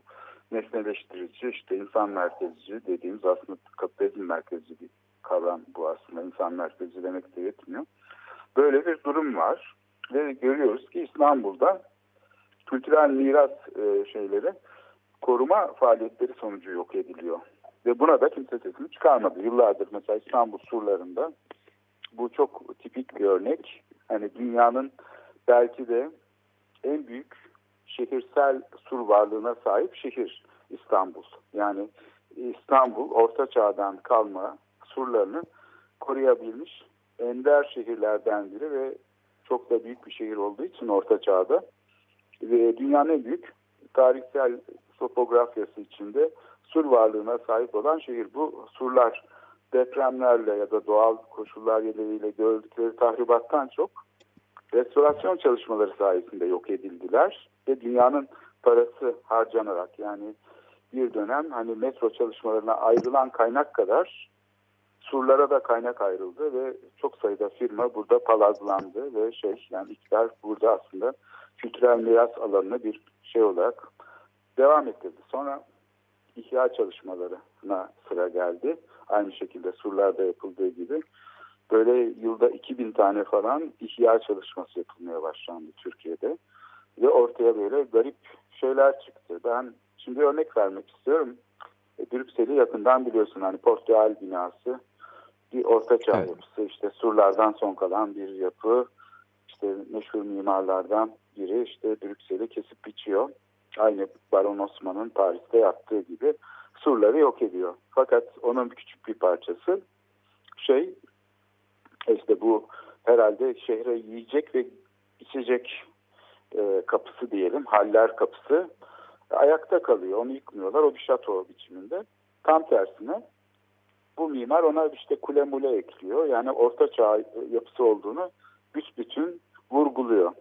nesneleştirici, işte insan merkezci dediğimiz aslında kapitalizm merkezci bir kavram bu aslında. insan merkezci demek de yetmiyor. Böyle bir durum var ve görüyoruz ki İstanbul'da kültürel miras e, şeyleri koruma faaliyetleri sonucu yok ediliyor. Ve buna da kimse sesini çıkarmadı. Yıllardır mesela İstanbul surlarında bu çok tipik bir örnek. Hani dünyanın belki de en büyük şehirsel sur varlığına sahip şehir İstanbul. Yani İstanbul Orta Çağ'dan kalma surlarını koruyabilmiş ender şehirlerden biri ve çok da büyük bir şehir olduğu için Orta Çağ'da ve dünyanın en büyük tarihsel topografyası içinde sur varlığına sahip olan şehir. Bu surlar depremlerle ya da doğal koşullar nedeniyle gördükleri tahribattan çok restorasyon çalışmaları sayesinde yok edildiler ve dünyanın parası harcanarak yani bir dönem hani metro çalışmalarına ayrılan kaynak kadar surlara da kaynak ayrıldı ve çok sayıda firma burada palazlandı ve şey yani iktidar burada aslında kültürel miras alanını bir şey olarak devam ettirdi. Sonra ihya çalışmalarına sıra geldi. Aynı şekilde surlarda yapıldığı gibi. Böyle yılda 2000 tane falan ihya çalışması yapılmaya başlandı Türkiye'de. Ve ortaya böyle garip şeyler çıktı. Ben şimdi örnek vermek istiyorum. E, Brüksel'i yakından biliyorsun hani Portugal binası bir ortaçağ evet. yapısı işte surlardan son kalan bir yapı işte meşhur mimarlardan biri işte Brüksel'i kesip biçiyor. Aynı Baron Osman'ın Paris'te yaptığı gibi surları yok ediyor. Fakat onun küçük bir parçası şey işte bu herhalde şehre yiyecek ve içecek e, kapısı diyelim, haller kapısı ayakta kalıyor. Onu yıkmıyorlar. O bir şato biçiminde. Tam tersine bu mimar ona işte kule mule ekliyor. Yani orta çağ yapısı olduğunu büsbütün vurguluyor.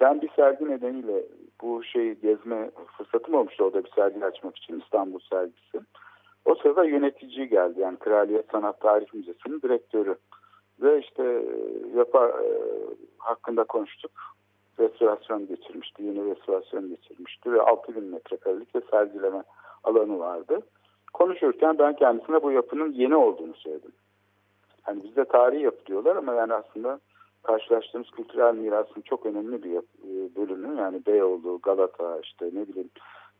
Ben bir sergi nedeniyle bu şeyi gezme fırsatım olmuştu orada bir sergi açmak için İstanbul sergisi. O sırada yönetici geldi yani Kraliyet Sanat Tarih Müzesi'nin direktörü. Ve işte e, yapar e, hakkında konuştuk. Restorasyon geçirmişti, yeni restorasyon geçirmişti ve 6000 metrekarelik bir sergileme alanı vardı. Konuşurken ben kendisine bu yapının yeni olduğunu söyledim. Hani bizde tarihi yapı diyorlar ama yani aslında karşılaştığımız kültürel mirasın çok önemli bir e, bölümü yani Beyoğlu, Galata işte ne bileyim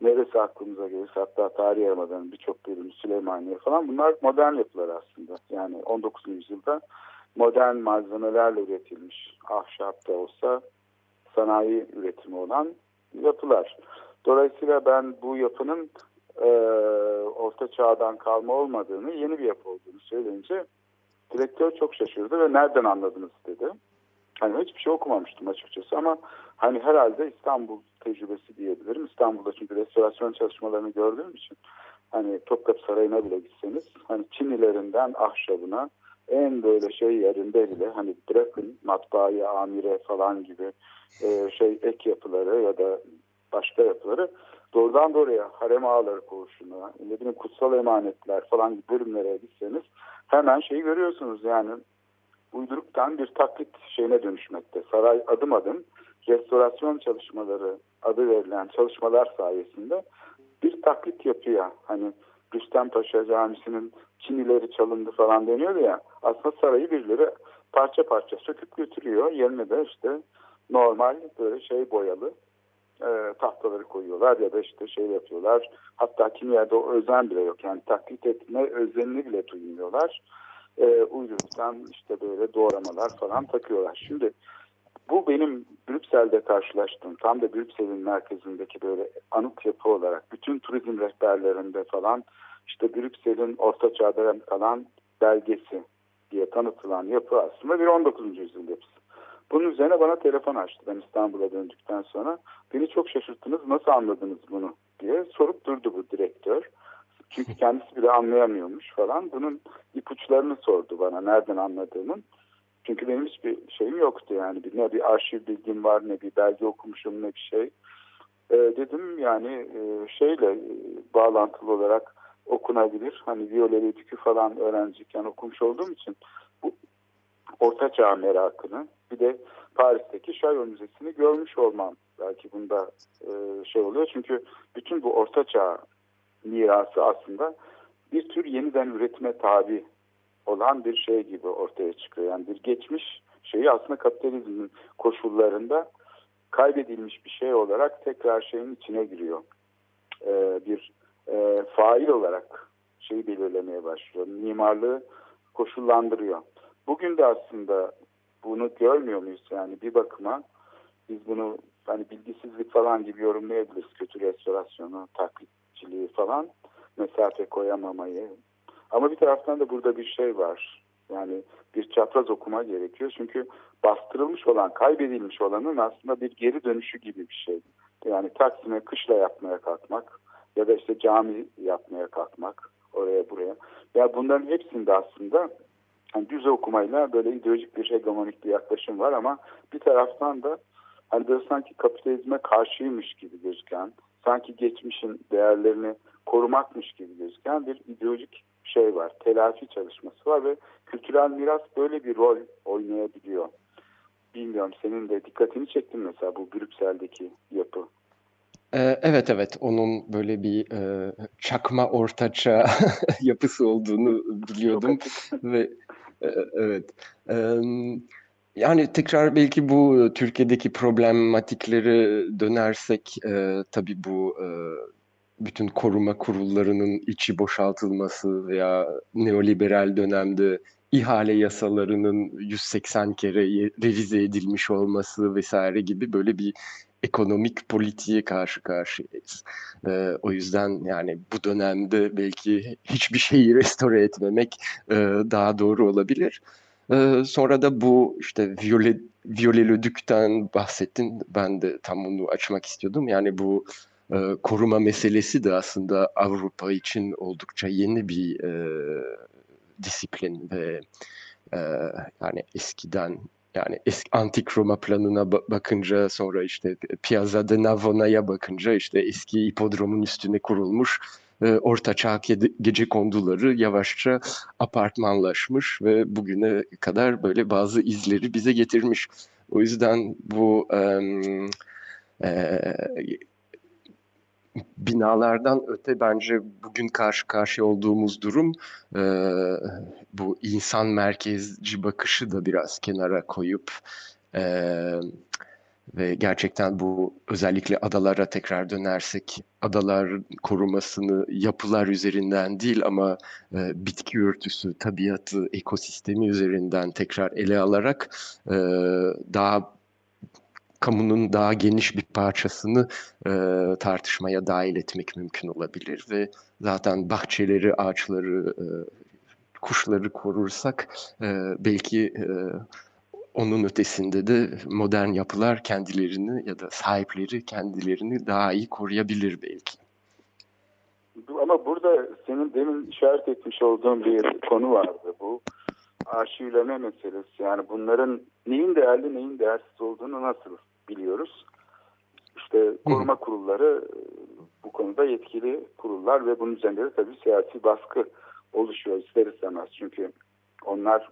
neresi aklımıza gelirse hatta tarih yarımadan birçok bölümü Süleymaniye falan bunlar modern yapılar aslında. Yani 19. yüzyılda modern malzemelerle üretilmiş ahşap da olsa sanayi üretimi olan yapılar. Dolayısıyla ben bu yapının e, orta çağdan kalma olmadığını, yeni bir yapı olduğunu söyleyince direktör çok şaşırdı ve nereden anladınız dedi. Hani hiçbir şey okumamıştım açıkçası ama hani herhalde İstanbul tecrübesi diyebilirim. İstanbul'da çünkü restorasyon çalışmalarını gördüğüm için hani Topkapı Sarayı'na bile gitseniz hani Çinilerinden ahşabına en böyle şey yerinde bile hani bırakın matbaayı amire falan gibi e, şey ek yapıları ya da başka yapıları doğrudan doğruya harem ağları koğuşuna, ne bileyim kutsal emanetler falan gibi bölümlere gitseniz hemen şeyi görüyorsunuz yani uyduruktan bir taklit şeyine dönüşmekte. Saray adım adım restorasyon çalışmaları adı verilen çalışmalar sayesinde bir taklit yapıyor. Hani Rüstem Paşa Camisi'nin Çinileri çalındı falan deniyor ya aslında sarayı birileri parça parça söküp götürüyor. Yerine de işte normal böyle şey boyalı e, tahtaları koyuyorlar ya da işte şey yapıyorlar. Hatta kimi yerde o özen bile yok. Yani taklit etme özenini bile duymuyorlar. E, uyduruktan işte böyle doğramalar falan takıyorlar. Şimdi bu benim Brüksel'de karşılaştığım tam da Brüksel'in merkezindeki böyle anıt yapı olarak bütün turizm rehberlerinde falan işte Brüksel'in orta çağda kalan belgesi diye tanıtılan yapı aslında bir 19. yüzyıl yapısı. Bunun üzerine bana telefon açtı ben İstanbul'a döndükten sonra. Beni çok şaşırttınız nasıl anladınız bunu diye sorup durdu bu direktör. Çünkü kendisi bile anlayamıyormuş falan. Bunun ipuçlarını sordu bana nereden anladığımın. Çünkü benim hiçbir şeyim yoktu yani. Ne bir arşiv bilgim var ne bir belge okumuşum ne bir şey. Ee, dedim yani e, şeyle e, bağlantılı olarak okunabilir. Hani Violeli Tükü falan öğrenciyken okumuş olduğum için bu Orta Çağ merakını bir de Paris'teki Chaillot Müzesi'ni görmüş olmam belki bunda e, şey oluyor. Çünkü bütün bu Orta Çağ mirası aslında bir tür yeniden üretime tabi olan bir şey gibi ortaya çıkıyor. Yani bir geçmiş şeyi aslında kapitalizmin koşullarında kaybedilmiş bir şey olarak tekrar şeyin içine giriyor. e, bir e, fail olarak şeyi belirlemeye başlıyor. Mimarlığı koşullandırıyor. Bugün de aslında bunu görmüyor muyuz? Yani bir bakıma biz bunu hani bilgisizlik falan gibi yorumlayabiliriz. Kötü restorasyonu, taklitçiliği falan, mesafe koyamamayı. Ama bir taraftan da burada bir şey var. Yani bir çapraz okuma gerekiyor. Çünkü bastırılmış olan, kaybedilmiş olanın aslında bir geri dönüşü gibi bir şey. Yani Taksim'e kışla yapmaya kalkmak ya da işte cami yapmaya kalkmak oraya buraya. Ya bunların hepsinde aslında yani düz okumayla böyle ideolojik bir hegemonik bir yaklaşım var ama bir taraftan da hani böyle sanki kapitalizme karşıymış gibi gözüken, sanki geçmişin değerlerini korumakmış gibi gözüken bir ideolojik şey var. Telafi çalışması var ve kültürel miras böyle bir rol oynayabiliyor. Bilmiyorum senin de dikkatini çektin mesela bu Brüksel'deki yapı. Ee, evet evet onun böyle bir e, çakma ortaçağ yapısı olduğunu biliyordum ve evet. E, yani tekrar belki bu Türkiye'deki problematikleri dönersek e, tabii bu e, bütün koruma kurullarının içi boşaltılması veya neoliberal dönemde ihale yasalarının 180 kere revize edilmiş olması vesaire gibi böyle bir ekonomik politiğe karşı karşıyayız. E, o yüzden yani bu dönemde belki hiçbir şeyi restore etmemek e, daha doğru olabilir. E, sonra da bu işte Violet, Violet bahsettin. Ben de tam onu açmak istiyordum. Yani bu e, koruma meselesi de aslında Avrupa için oldukça yeni bir e, disiplin ve e, yani eskiden yani eski antik Roma planına bakınca sonra işte Piazza de Navona'ya bakınca işte eski hipodromun üstüne kurulmuş e, ortaçağ gece konduları yavaşça apartmanlaşmış ve bugüne kadar böyle bazı izleri bize getirmiş. O yüzden bu e, e, binalardan öte bence bugün karşı karşıya olduğumuz durum e, bu insan merkezci bakışı da biraz kenara koyup e, ve gerçekten bu özellikle adalara tekrar dönersek adalar korumasını yapılar üzerinden değil ama e, bitki örtüsü, tabiatı, ekosistemi üzerinden tekrar ele alarak e, daha kamunun daha geniş bir parçasını e, tartışmaya dahil etmek mümkün olabilir ve zaten bahçeleri, ağaçları, e, kuşları korursak e, belki e, onun ötesinde de modern yapılar kendilerini ya da sahipleri kendilerini daha iyi koruyabilir belki. Ama burada senin demin işaret etmiş olduğun bir konu vardı. Bu arşivleme meselesi. Yani bunların neyin değerli neyin değersiz olduğunu nasıl biliyoruz. İşte koruma kurulları e, bu konuda yetkili kurullar ve bunun üzerinde de tabii siyasi baskı oluşuyor ister istemez. Çünkü onlar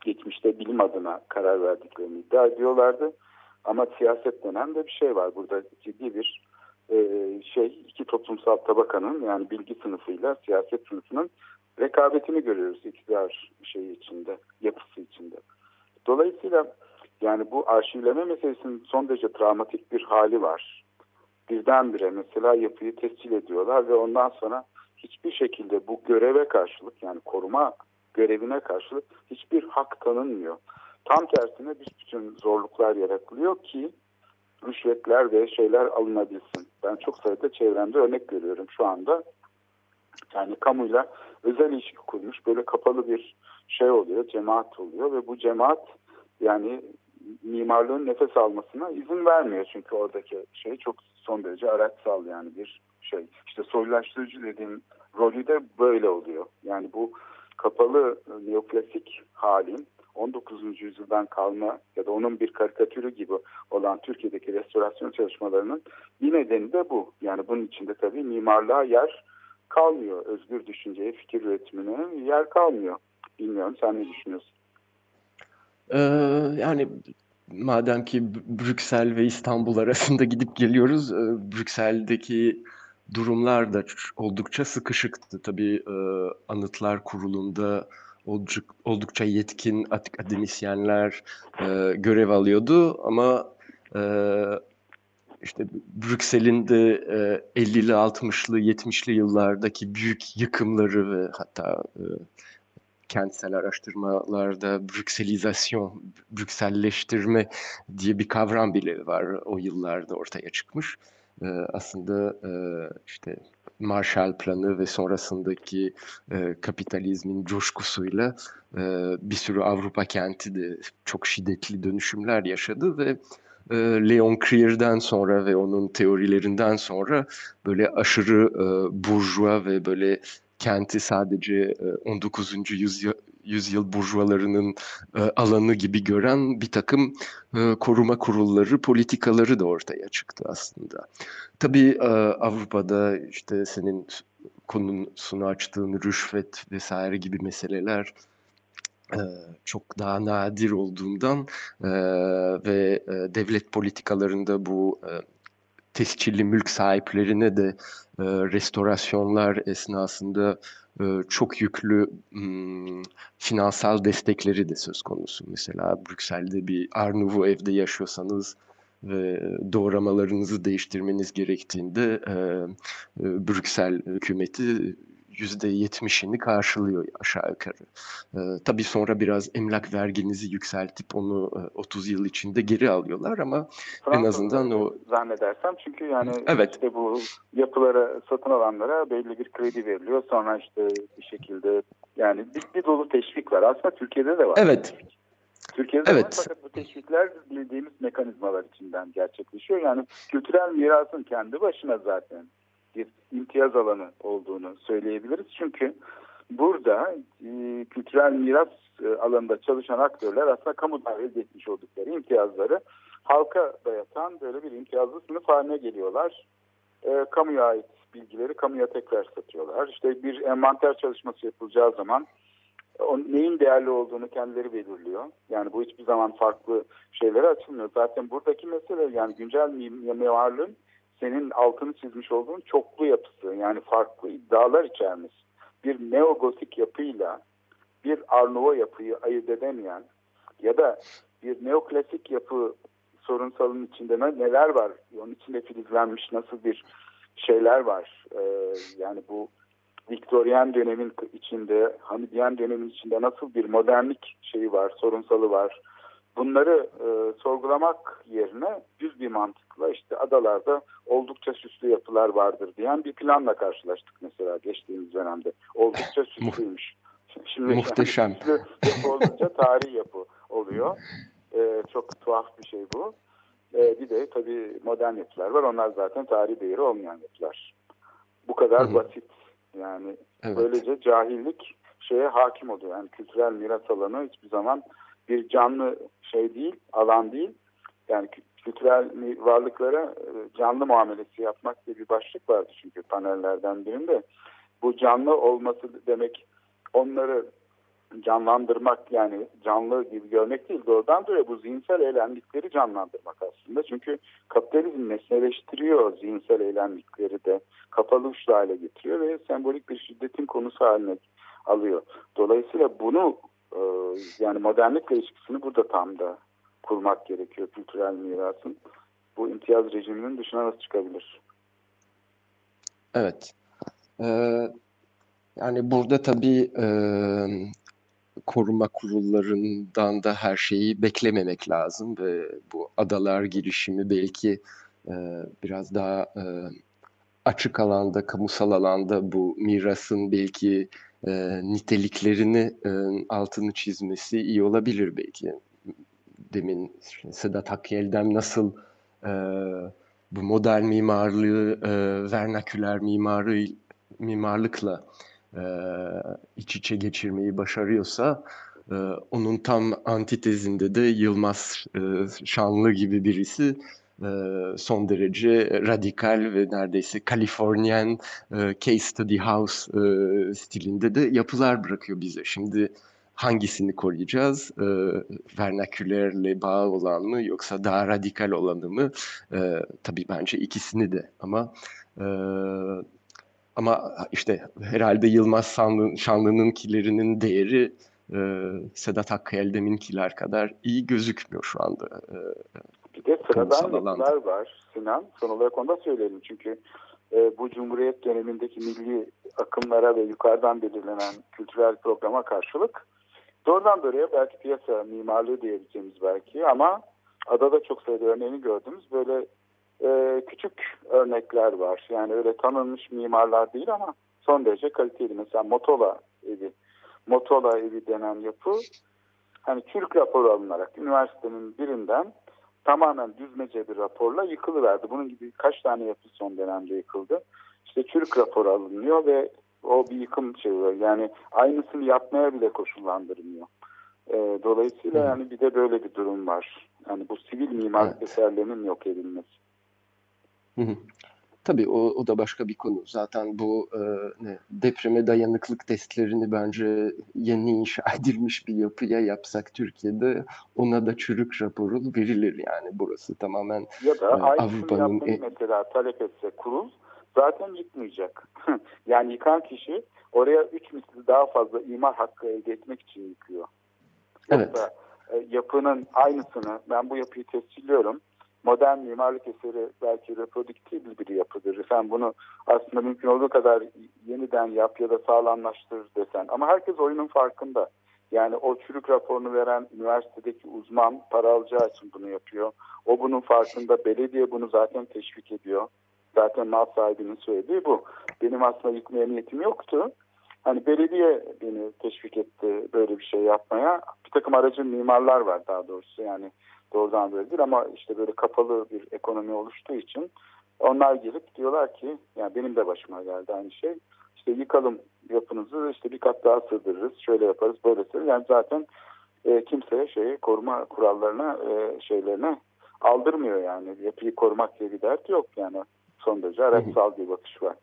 geçmişte bilim adına karar verdiklerini iddia ediyorlardı. Ama siyaset denen de bir şey var. Burada ciddi bir e, şey iki toplumsal tabakanın yani bilgi sınıfıyla siyaset sınıfının rekabetini görüyoruz iktidar şeyi içinde, yapısı içinde. Dolayısıyla yani bu arşivleme meselesinin son derece travmatik bir hali var. Birdenbire mesela yapıyı tescil ediyorlar ve ondan sonra hiçbir şekilde bu göreve karşılık yani koruma görevine karşılık hiçbir hak tanınmıyor. Tam tersine bir bütün zorluklar yaratılıyor ki rüşvetler ve şeyler alınabilsin. Ben çok sayıda çevremde örnek görüyorum şu anda. Yani kamuyla özel ilişki kurmuş böyle kapalı bir şey oluyor, cemaat oluyor ve bu cemaat yani mimarlığın nefes almasına izin vermiyor. Çünkü oradaki şey çok son derece araçsal yani bir şey. İşte soylulaştırıcı dediğim rolü de böyle oluyor. Yani bu kapalı e, neoklasik halin 19. yüzyıldan kalma ya da onun bir karikatürü gibi olan Türkiye'deki restorasyon çalışmalarının bir nedeni de bu. Yani bunun içinde tabii mimarlığa yer kalmıyor. Özgür düşünceye, fikir üretimine yer kalmıyor. Bilmiyorum sen ne düşünüyorsun? Ee, yani madem ki Brüksel ve İstanbul arasında gidip geliyoruz, e, Brüksel'deki durumlar da oldukça sıkışıktı. Tabii e, Anıtlar Kurulu'nda oldukça, yetkin akademisyenler e, görev alıyordu ama işte Brüksel'in de e, 50'li 60'lı 70'li yıllardaki büyük yıkımları ve hatta e, kentsel araştırmalarda Brükselizasyon, Brükselleştirme diye bir kavram bile var o yıllarda ortaya çıkmış. E, aslında e, işte Marshall Planı ve sonrasındaki e, kapitalizmin coşkusuyla e, bir sürü Avrupa kenti de çok şiddetli dönüşümler yaşadı ve e, Leon Crier'den sonra ve onun teorilerinden sonra böyle aşırı e, burjuva ve böyle kenti sadece e, 19. yüzyıl, yüzyıl burjuvalarının e, alanı gibi gören bir takım e, koruma kurulları, politikaları da ortaya çıktı aslında. Tabii e, Avrupa'da işte senin konusunu açtığın rüşvet vesaire gibi meseleler e, çok daha nadir olduğundan e, ve e, devlet politikalarında bu e, tescilli mülk sahiplerine de e, restorasyonlar esnasında e, çok yüklü m, finansal destekleri de söz konusu. Mesela Brüksel'de bir Arnavut evde yaşıyorsanız ve doğramalarınızı değiştirmeniz gerektiğinde e, e, Brüksel hükümeti yüzde yetmişini karşılıyor aşağı yukarı. E, tabii sonra biraz emlak verginizi yükseltip onu e, 30 yıl içinde geri alıyorlar ama en azından o zannedersem çünkü yani Evet. işte bu yapılara satın alanlara belli bir kredi veriliyor. Sonra işte bir şekilde yani bir, bir dolu teşvik var. Aslında Türkiye'de de var. evet Türkiye'de var Evet. fakat bu teşvikler bildiğimiz mekanizmalar içinden gerçekleşiyor. Yani kültürel mirasın kendi başına zaten bir imtiyaz alanı olduğunu söyleyebiliriz. Çünkü burada e, kültürel miras e, alanında çalışan aktörler aslında kamudan elde etmiş oldukları imtiyazları halka dayatan böyle bir imtiyazlı sınıf haline geliyorlar. E, kamuya ait bilgileri kamuya tekrar satıyorlar. İşte bir envanter çalışması yapılacağı zaman o neyin değerli olduğunu kendileri belirliyor. Yani bu hiçbir zaman farklı şeylere açılmıyor. Zaten buradaki mesele yani güncel mim- mimarlığın senin altını çizmiş olduğun çoklu yapısı yani farklı iddialar içermiş. Bir neogotik yapıyla bir Arnavo yapıyı ayırt edemeyen ya da bir neoklasik yapı sorunsalın içinde ne- neler var? Onun içinde filizlenmiş nasıl bir şeyler var? Ee, yani bu Viktoryen dönemin içinde, Hamidiyen dönemin içinde nasıl bir modernlik şeyi var, sorunsalı var. Bunları e, sorgulamak yerine düz bir mantıkla işte adalarda oldukça süslü yapılar vardır diyen bir planla karşılaştık mesela geçtiğimiz dönemde. Oldukça süslüymüş. Şimdi Muhteşem. süslü yapı olunca tarihi yapı oluyor. E, çok tuhaf bir şey bu. E, bir de tabii modern yapılar var. Onlar zaten tarihi değeri olmayan yapılar. Bu kadar Hı hı. basit. Yani evet. Böylece cahillik şeye hakim oluyor. Yani kültürel miras alanı hiçbir zaman bir canlı şey değil, alan değil. Yani kü- kültürel varlıklara e, canlı muamelesi yapmak diye bir başlık vardı çünkü panellerden birinde. Bu canlı olması demek onları canlandırmak yani canlı gibi görmek değil. Doğrudan doğruya bu zihinsel eylemlikleri canlandırmak aslında. Çünkü kapitalizm nesneleştiriyor zihinsel eylemlikleri de kapalı uçlu hale getiriyor ve sembolik bir şiddetin konusu haline alıyor. Dolayısıyla bunu e, yani modernlikle ilişkisini burada tam da kurmak gerekiyor kültürel mirasın. Bu imtiyaz rejiminin dışına nasıl çıkabilir? Evet. Ee, yani burada tabii e, koruma kurullarından da her şeyi beklememek lazım ve bu adalar girişimi belki e, biraz daha e, açık alanda, kamusal alanda bu mirasın belki e, niteliklerini e, altını çizmesi iyi olabilir belki. Demin Sedat Hakkı'dan nasıl e, bu modern mimarlığı e, vernaküler mimarı mimarlıkla e, iç içe geçirmeyi başarıyorsa e, onun tam antitezinde de Yılmaz e, Şanlı gibi birisi son derece radikal ve neredeyse Kaliforniyen e, case study house e, stilinde de yapılar bırakıyor bize. Şimdi hangisini koruyacağız? E, vernakülerle bağ olan mı yoksa daha radikal olanı mı? E, tabii bence ikisini de ama e, ama işte herhalde Yılmaz Şanlı, Şanlı'nınkilerinin değeri e, Sedat Hakkı Eldem'inkiler kadar iyi gözükmüyor şu anda. E, Bir de sıradan yapılar var Sinan. Son olarak onu da söyleyelim. Çünkü e, bu Cumhuriyet dönemindeki milli akımlara ve yukarıdan belirlenen kültürel programa karşılık doğrudan doğruya belki piyasa mimarlığı diyebileceğimiz belki ama adada çok sayıda örneğini gördüğümüz böyle e, küçük örnekler var. Yani öyle tanınmış mimarlar değil ama son derece kaliteli. Mesela Motola evi. Motola evi denen yapı hani Türk raporu alınarak üniversitenin birinden tamamen düzmece bir raporla yıkılıverdi. Bunun gibi kaç tane yapı son dönemde yıkıldı. İşte Türk raporu alınıyor ve o bir yıkım şey oluyor. Yani aynısını yapmaya bile koşullandırmıyor. Ee, dolayısıyla yani bir de böyle bir durum var. Yani bu sivil mimarlık Evet. eserlerinin yok edilmesi. Hı hı. Tabii o, o da başka bir konu. Zaten bu e, ne, depreme dayanıklık testlerini bence yeni inşa edilmiş bir yapıya yapsak Türkiye'de ona da çürük raporu verilir yani burası tamamen Ya da Evet, aynısını Avrupa'nın en- mesela talep etse kurul zaten yıkmayacak. yani yıkan kişi oraya üç misli daha fazla imar hakkı elde etmek için yıkıyor. Evet. Yoksa e, yapının aynısını ben bu yapıyı tescilliyorum. Modern mimarlık eseri belki reprodüktibil bir yapıdır. Sen bunu aslında mümkün olduğu kadar yeniden yap ya da sağlamlaştır desen. Ama herkes oyunun farkında. Yani o çürük raporunu veren üniversitedeki uzman para alacağı için bunu yapıyor. O bunun farkında. Belediye bunu zaten teşvik ediyor. Zaten mal sahibinin söylediği bu. Benim aslında yıkmaya niyetim yoktu. Hani belediye beni teşvik etti böyle bir şey yapmaya. Bir takım aracı mimarlar var daha doğrusu yani doğrudan böyle değil ama işte böyle kapalı bir ekonomi oluştuğu için onlar gelip diyorlar ki yani benim de başıma geldi aynı şey. İşte yıkalım yapınızı işte bir kat daha sığdırırız şöyle yaparız böyle yaparız. Yani zaten e, kimseye şeyi koruma kurallarına e, şeylerine aldırmıyor yani. Yapıyı korumak diye bir dert yok yani. Son derece araçsal bir bakış var.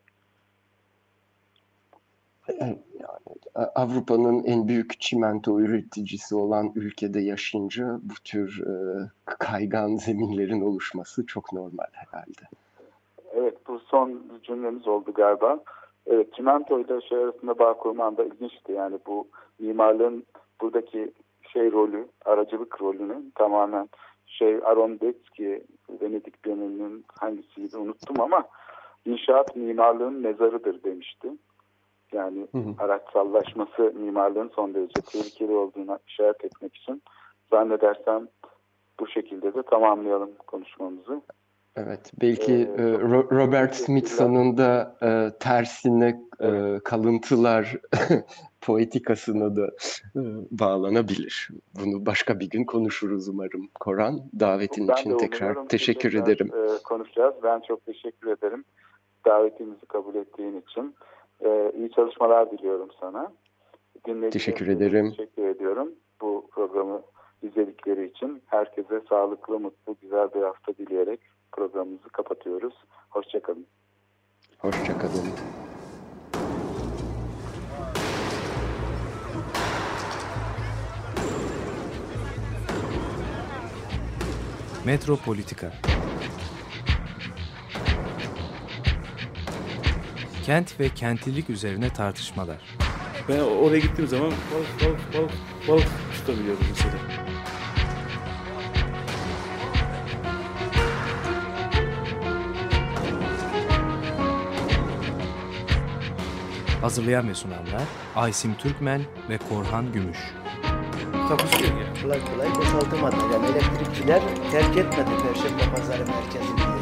Avrupa'nın en büyük çimento üreticisi olan ülkede yaşayınca bu tür e, kaygan zeminlerin oluşması çok normal herhalde. Evet bu son cümlemiz oldu galiba. Evet çimento ile şey arasında bağ kurman da ilginçti. Yani bu mimarlığın buradaki şey rolü, aracılık rolünü tamamen şey Arondetski, Venedik Bienalinin hangisiydi unuttum ama inşaat mimarlığın mezarıdır demişti. Yani Hı hı. araçsallaşması mimarlığın son derece tehlikeli olduğuna işaret etmek için zannedersem bu şekilde de tamamlayalım konuşmamızı. Evet, belki Ee, e, Ro- Robert Smithson'ın da e, tersine e, kalıntılar poetikasına da e, bağlanabilir. Bunu başka bir gün konuşuruz umarım. Koran, davetin Ben için tekrar ki teşekkür ederim. e, konuşacağız. Ben çok teşekkür ederim davetimizi kabul ettiğin için. E, iyi çalışmalar diliyorum sana. Dinlediğiniz Teşekkür için ederim. Teşekkür ediyorum bu programı izledikleri için. Herkese sağlıklı, mutlu, güzel bir hafta dileyerek programımızı kapatıyoruz. Hoşçakalın. Hoşçakalın. Metropolitika Kent ve kentlilik üzerine tartışmalar. Ben oraya gittiğim zaman balık balık balık balık tutabiliyorum mesela. Hazırlayan ve sunanlar Aysim Türkmen ve Korhan Gümüş. Takusuyor yani. Kolay kolay boşaltamadı. Yani elektrikçiler terk etmedi Perşembe Pazarı merkezini.